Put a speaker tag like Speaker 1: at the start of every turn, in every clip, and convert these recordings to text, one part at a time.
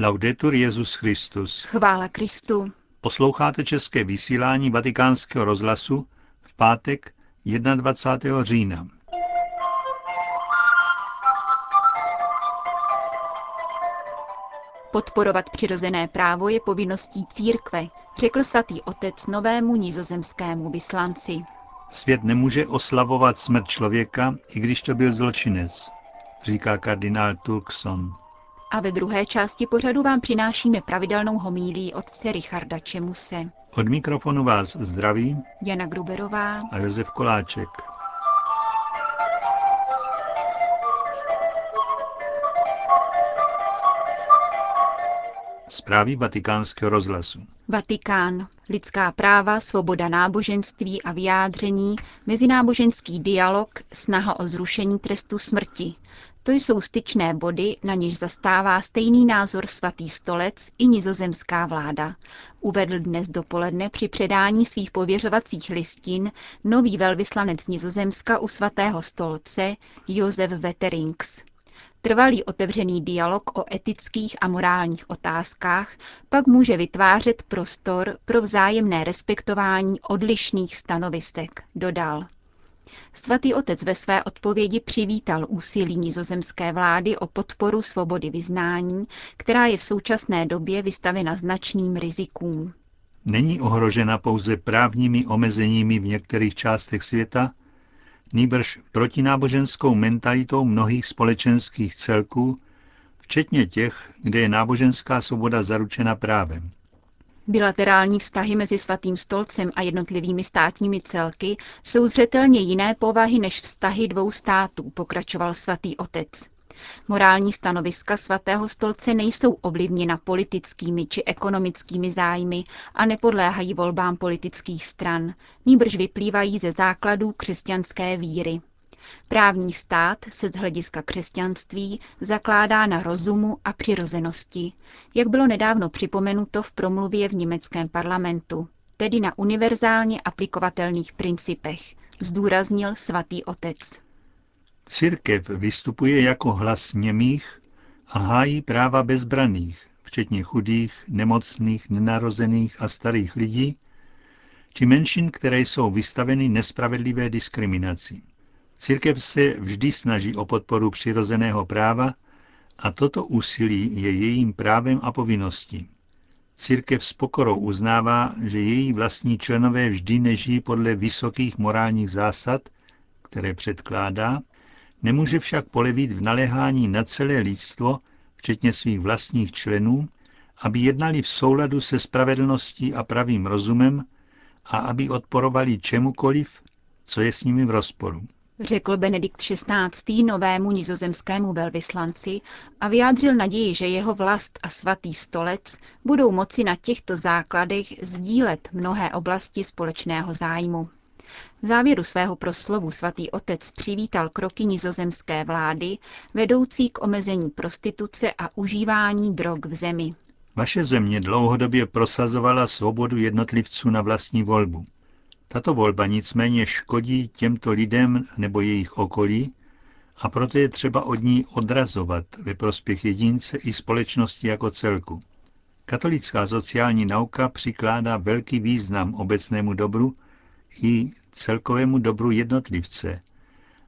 Speaker 1: Laudetur Jezus Christus.
Speaker 2: Chvála Kristu.
Speaker 1: Posloucháte české vysílání Vatikánského rozhlasu v pátek 21. října.
Speaker 2: Podporovat přirozené právo je povinností církve, řekl svatý otec novému nizozemskému vyslanci.
Speaker 1: Svět nemůže oslavovat smrt člověka, i když to byl zločinec, říká kardinál Turkson.
Speaker 2: A ve druhé části pořadu vám přinášíme pravidelnou homílí otce Richarda Čemuse.
Speaker 1: Od mikrofonu vás zdraví
Speaker 2: Jana Gruberová
Speaker 1: a Josef Koláček. Zprávy vatikánského rozhlasu.
Speaker 2: Vatikán. Lidská práva, svoboda náboženství a vyjádření, mezináboženský dialog, snaha o zrušení trestu smrti. To jsou styčné body, na něž zastává stejný názor svatý stolec i nizozemská vláda. Uvedl dnes dopoledne při předání svých pověřovacích listin nový velvyslanec Nizozemska u svatého stolce Josef Wetterings. Trvalý otevřený dialog o etických a morálních otázkách pak může vytvářet prostor pro vzájemné respektování odlišných stanovisek, dodal. Svatý otec ve své odpovědi přivítal úsilí nizozemské vlády o podporu svobody vyznání, která je v současné době vystavena značným rizikům.
Speaker 1: Není ohrožena pouze právními omezeními v některých částech světa, nýbrž protináboženskou mentalitou mnohých společenských celků, včetně těch, kde je náboženská svoboda zaručena právem.
Speaker 2: Bilaterální vztahy mezi Svatým stolcem a jednotlivými státními celky jsou zřetelně jiné povahy než vztahy dvou států, pokračoval svatý otec. Morální stanoviska svatého stolce nejsou ovlivněna politickými či ekonomickými zájmy a nepodléhají volbám politických stran, nýbrž vyplývají ze základů křesťanské víry. Právní stát se z hlediska křesťanství zakládá na rozumu a přirozenosti, jak bylo nedávno připomenuto v promluvě v německém parlamentu, tedy na univerzálně aplikovatelných principech, zdůraznil svatý otec.
Speaker 1: Církev vystupuje jako hlas němých a hájí práva bezbraných, včetně chudých, nemocných, nenarozených a starých lidí, či menšin, které jsou vystaveny nespravedlivé diskriminaci. Církev se vždy snaží o podporu přirozeného práva a toto úsilí je jejím právem a povinností. Církev s pokorou uznává, že její vlastní členové vždy nežijí podle vysokých morálních zásad, které předkládá, nemůže však polevit v naléhání na celé lidstvo, včetně svých vlastních členů, aby jednali v souladu se spravedlností a pravým rozumem a aby odporovali čemukoliv, co je s nimi v rozporu
Speaker 2: řekl Benedikt XVI. novému nizozemskému velvyslanci a vyjádřil naději, že jeho vlast a svatý stolec budou moci na těchto základech sdílet mnohé oblasti společného zájmu. V závěru svého proslovu svatý otec přivítal kroky nizozemské vlády vedoucí k omezení prostituce a užívání drog v zemi.
Speaker 1: Vaše země dlouhodobě prosazovala svobodu jednotlivců na vlastní volbu. Tato volba nicméně škodí těmto lidem nebo jejich okolí a proto je třeba od ní odrazovat ve prospěch jedince i společnosti jako celku. Katolická sociální nauka přikládá velký význam obecnému dobru i celkovému dobru jednotlivce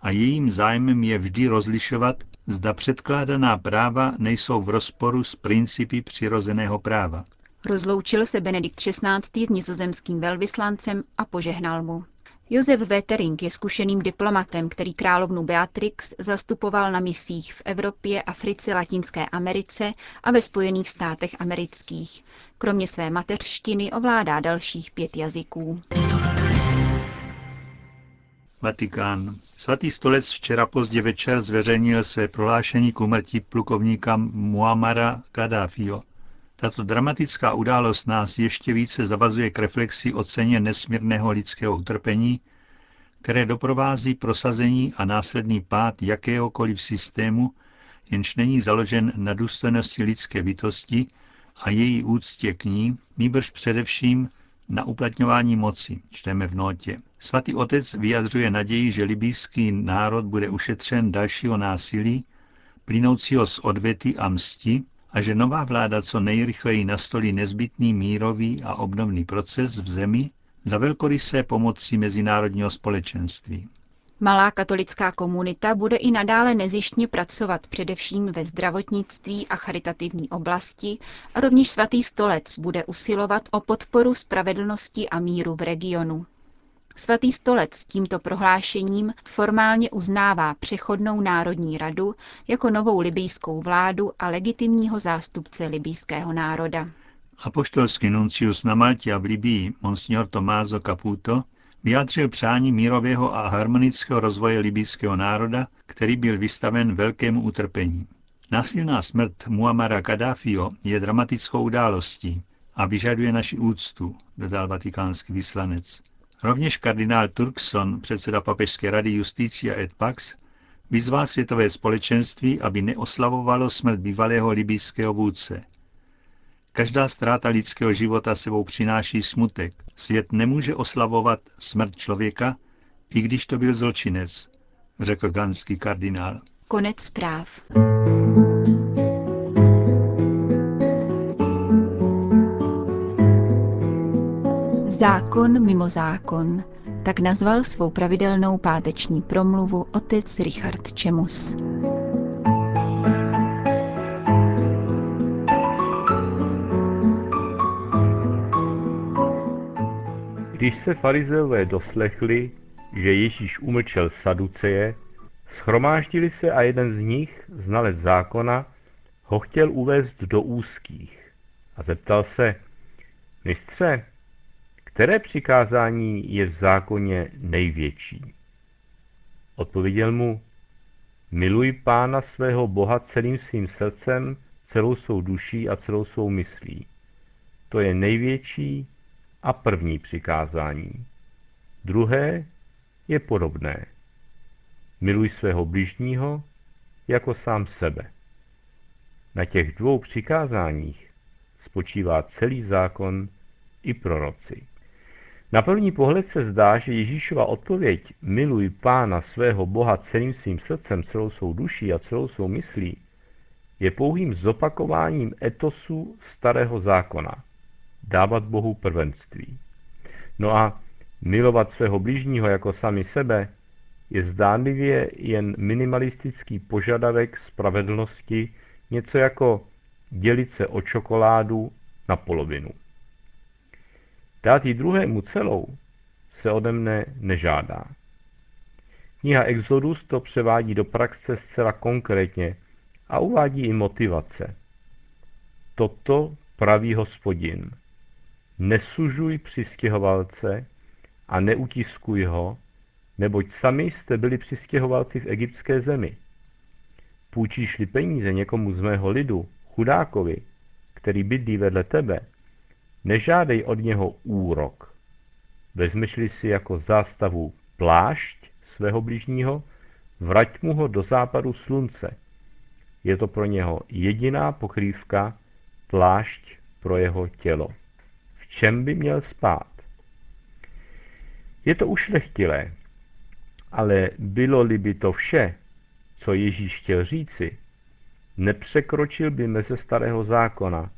Speaker 1: a jejím zájmem je vždy rozlišovat, zda předkládaná práva nejsou v rozporu s principy přirozeného práva.
Speaker 2: Rozloučil se Benedikt XVI. s nizozemským velvyslancem a požehnal mu. Josef Wetering je zkušeným diplomatem, který královnu Beatrix zastupoval na misích v Evropě, Africe, Latinské Americe a ve Spojených státech amerických. Kromě své mateřštiny ovládá dalších pět jazyků.
Speaker 1: Vatikán. Svatý stolec včera pozdě večer zveřejnil své prohlášení k umrtí plukovníka Muamara Gaddafiho. Tato dramatická událost nás ještě více zavazuje k reflexi o ceně nesmírného lidského utrpení, které doprovází prosazení a následný pád jakéhokoliv systému, jenž není založen na důstojnosti lidské bytosti a její úctě k ní, nýbrž především na uplatňování moci, čteme v notě. Svatý otec vyjadřuje naději, že libýský národ bude ušetřen dalšího násilí, plynoucího z odvety a msti, a že nová vláda co nejrychleji nastolí nezbytný mírový a obnovný proces v zemi za velkorysé pomoci mezinárodního společenství.
Speaker 2: Malá katolická komunita bude i nadále nezištně pracovat především ve zdravotnictví a charitativní oblasti a rovněž svatý stolec bude usilovat o podporu spravedlnosti a míru v regionu. Svatý stolec s tímto prohlášením formálně uznává přechodnou Národní radu jako novou libijskou vládu a legitimního zástupce libijského národa.
Speaker 1: Apoštolský nuncius na Maltě a v Libii, monsignor Tomázo Caputo, vyjádřil přání mírového a harmonického rozvoje libijského národa, který byl vystaven velkému utrpení. Násilná smrt Muamara Kadáfio je dramatickou událostí a vyžaduje naši úctu, dodal vatikánský vyslanec. Rovněž kardinál Turkson, předseda Papežské rady Justícia et Pax, vyzval světové společenství, aby neoslavovalo smrt bývalého libijského vůdce. Každá ztráta lidského života sebou přináší smutek. Svět nemůže oslavovat smrt člověka, i když to byl zločinec, řekl ganský kardinál.
Speaker 2: Konec zpráv. Zákon mimo zákon. Tak nazval svou pravidelnou páteční promluvu otec Richard Čemus.
Speaker 3: Když se farizeové doslechli, že Ježíš umlčel saduceje, schromáždili se a jeden z nich, znalec zákona, ho chtěl uvést do úzkých a zeptal se, mistře, které přikázání je v zákoně největší? Odpověděl mu, miluj pána svého Boha celým svým srdcem, celou svou duší a celou svou myslí. To je největší a první přikázání. Druhé je podobné. Miluj svého bližního jako sám sebe. Na těch dvou přikázáních spočívá celý zákon i proroci. Na první pohled se zdá, že Ježíšova odpověď miluj pána svého Boha celým svým srdcem, celou svou duší a celou svou myslí je pouhým zopakováním etosu starého zákona – dávat Bohu prvenství. No a milovat svého blížního jako sami sebe je zdánlivě jen minimalistický požadavek spravedlnosti, něco jako dělit se o čokoládu na polovinu. Dát ji druhému celou se ode mne nežádá. Kniha Exodus to převádí do praxe zcela konkrétně a uvádí i motivace. Toto praví hospodin – Nesužuj přistěhovalce a neutiskuj ho, neboť sami jste byli přistěhovalci v egyptské zemi. Půjčíš-li peníze někomu z mého lidu, chudákovi, který bydlí vedle tebe, nežádej od něho úrok. Vezmeš-li si jako zástavu plášť svého bližního, vrať mu ho do západu slunce. Je to pro něho jediná pokrývka, plášť pro jeho tělo čem by měl spát. Je to ušlechtilé, ale bylo-li by to vše, co Ježíš chtěl říci, nepřekročil by meze starého zákona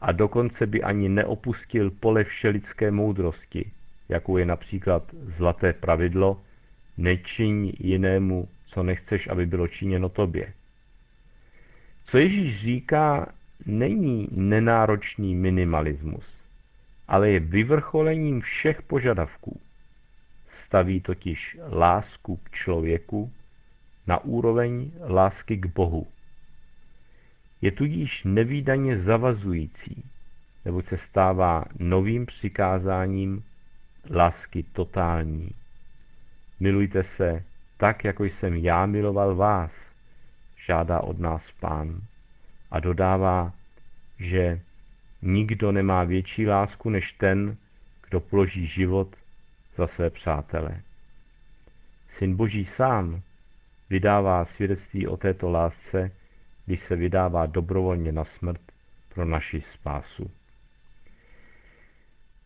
Speaker 3: a dokonce by ani neopustil pole všelidské moudrosti, jakou je například zlaté pravidlo, nečiň jinému, co nechceš, aby bylo činěno tobě. Co Ježíš říká, není nenáročný minimalismus ale je vyvrcholením všech požadavků. Staví totiž lásku k člověku na úroveň lásky k Bohu. Je tudíž nevýdaně zavazující, nebo se stává novým přikázáním lásky totální. Milujte se tak, jako jsem já miloval vás, žádá od nás pán. A dodává, že Nikdo nemá větší lásku než ten, kdo položí život za své přátele. Syn Boží sám vydává svědectví o této lásce, když se vydává dobrovolně na smrt pro naši spásu.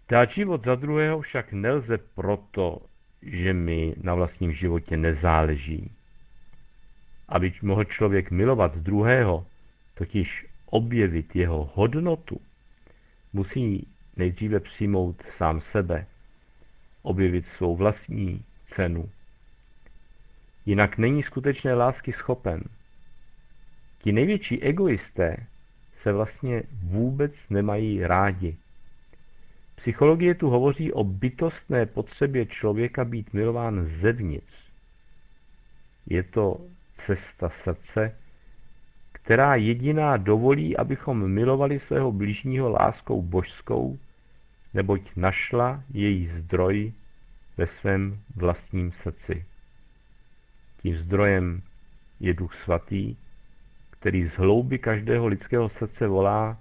Speaker 3: Dát život za druhého však nelze proto, že mi na vlastním životě nezáleží. Aby mohl člověk milovat druhého, totiž objevit jeho hodnotu, musí nejdříve přijmout sám sebe, objevit svou vlastní cenu. Jinak není skutečné lásky schopen. Ti největší egoisté se vlastně vůbec nemají rádi. Psychologie tu hovoří o bytostné potřebě člověka být milován zevnitř. Je to cesta srdce, která jediná dovolí, abychom milovali svého blížního láskou božskou, neboť našla její zdroj ve svém vlastním srdci. Tím zdrojem je Duch Svatý, který z hlouby každého lidského srdce volá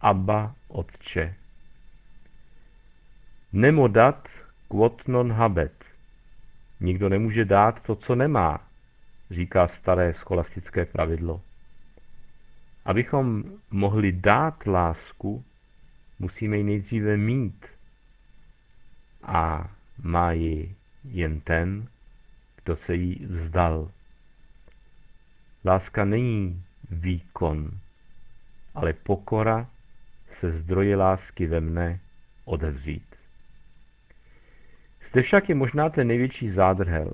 Speaker 3: Abba Otče. Nemo dat quod non habet. Nikdo nemůže dát to, co nemá, říká staré scholastické pravidlo. Abychom mohli dát lásku, musíme ji nejdříve mít. A má ji jen ten, kdo se jí vzdal. Láska není výkon, ale pokora se zdroje lásky ve mne odevřít. Zde však je možná ten největší zádrhel.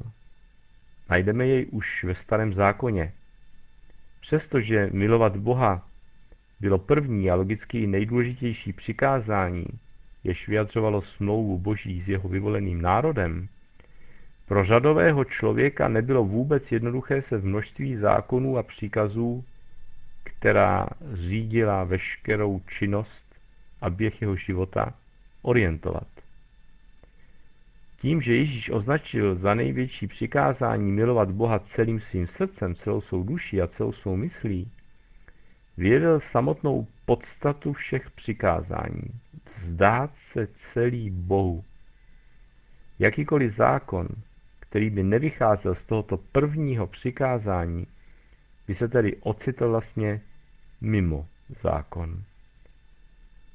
Speaker 3: Najdeme jej už ve starém zákoně. Přestože milovat Boha bylo první a logicky nejdůležitější přikázání, jež vyjadřovalo smlouvu Boží s jeho vyvoleným národem, pro řadového člověka nebylo vůbec jednoduché se v množství zákonů a příkazů, která řídila veškerou činnost a běh jeho života, orientovat. Tím, že Ježíš označil za největší přikázání milovat Boha celým svým srdcem, celou svou duší a celou svou myslí, vyjevil samotnou podstatu všech přikázání. Vzdát se celý Bohu. Jakýkoliv zákon, který by nevycházel z tohoto prvního přikázání, by se tedy ocitl vlastně mimo zákon.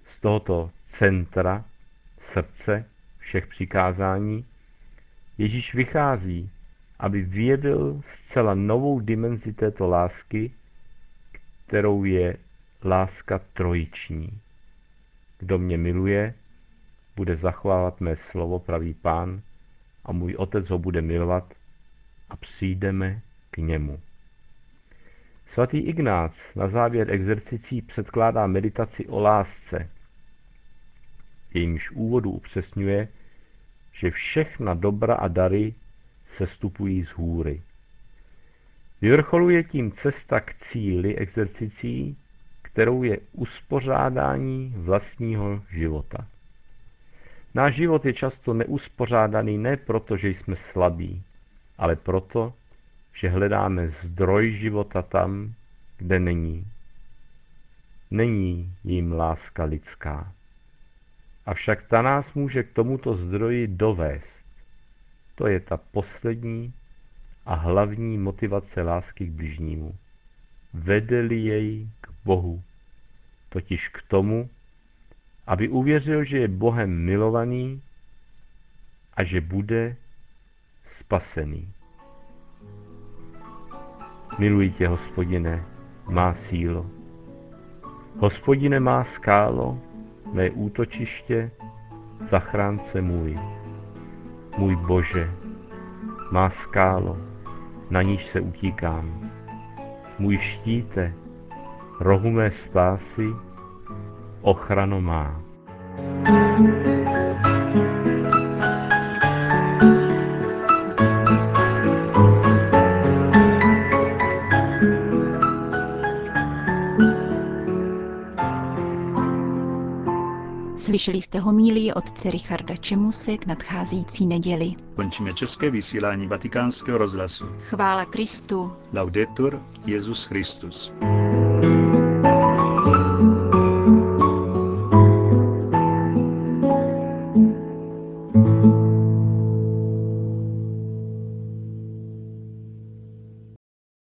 Speaker 3: Z tohoto centra, srdce všech přikázání, Ježíš vychází, aby vyjevil zcela novou dimenzi této lásky, kterou je láska trojiční. Kdo mě miluje, bude zachovávat mé slovo, pravý pán, a můj otec ho bude milovat a přijdeme k němu. Svatý Ignác na závěr exercicí předkládá meditaci o lásce. Jejímž úvodu upřesňuje, že všechna dobra a dary se stupují z hůry. Vyvrcholuje tím cesta k cíli exercicí, kterou je uspořádání vlastního života. Náš život je často neuspořádaný ne proto, že jsme slabí, ale proto, že hledáme zdroj života tam, kde není. Není jim láska lidská. Avšak ta nás může k tomuto zdroji dovést. To je ta poslední a hlavní motivace lásky k bližnímu. Vedeli jej k Bohu, totiž k tomu, aby uvěřil, že je Bohem milovaný a že bude spasený. Miluji tě, hospodine, má sílo. Hospodine má skálo, mé útočiště, zachránce můj. Můj Bože, má skálo, na níž se utíkám. Můj štíte, rohu mé spásy, ochrano má.
Speaker 2: Slyšeli jste homílii otce Richarda Čemuse k nadcházející neděli.
Speaker 1: Končíme české vysílání vatikánského rozhlasu.
Speaker 2: Chvála Kristu.
Speaker 1: Laudetur Jezus Christus.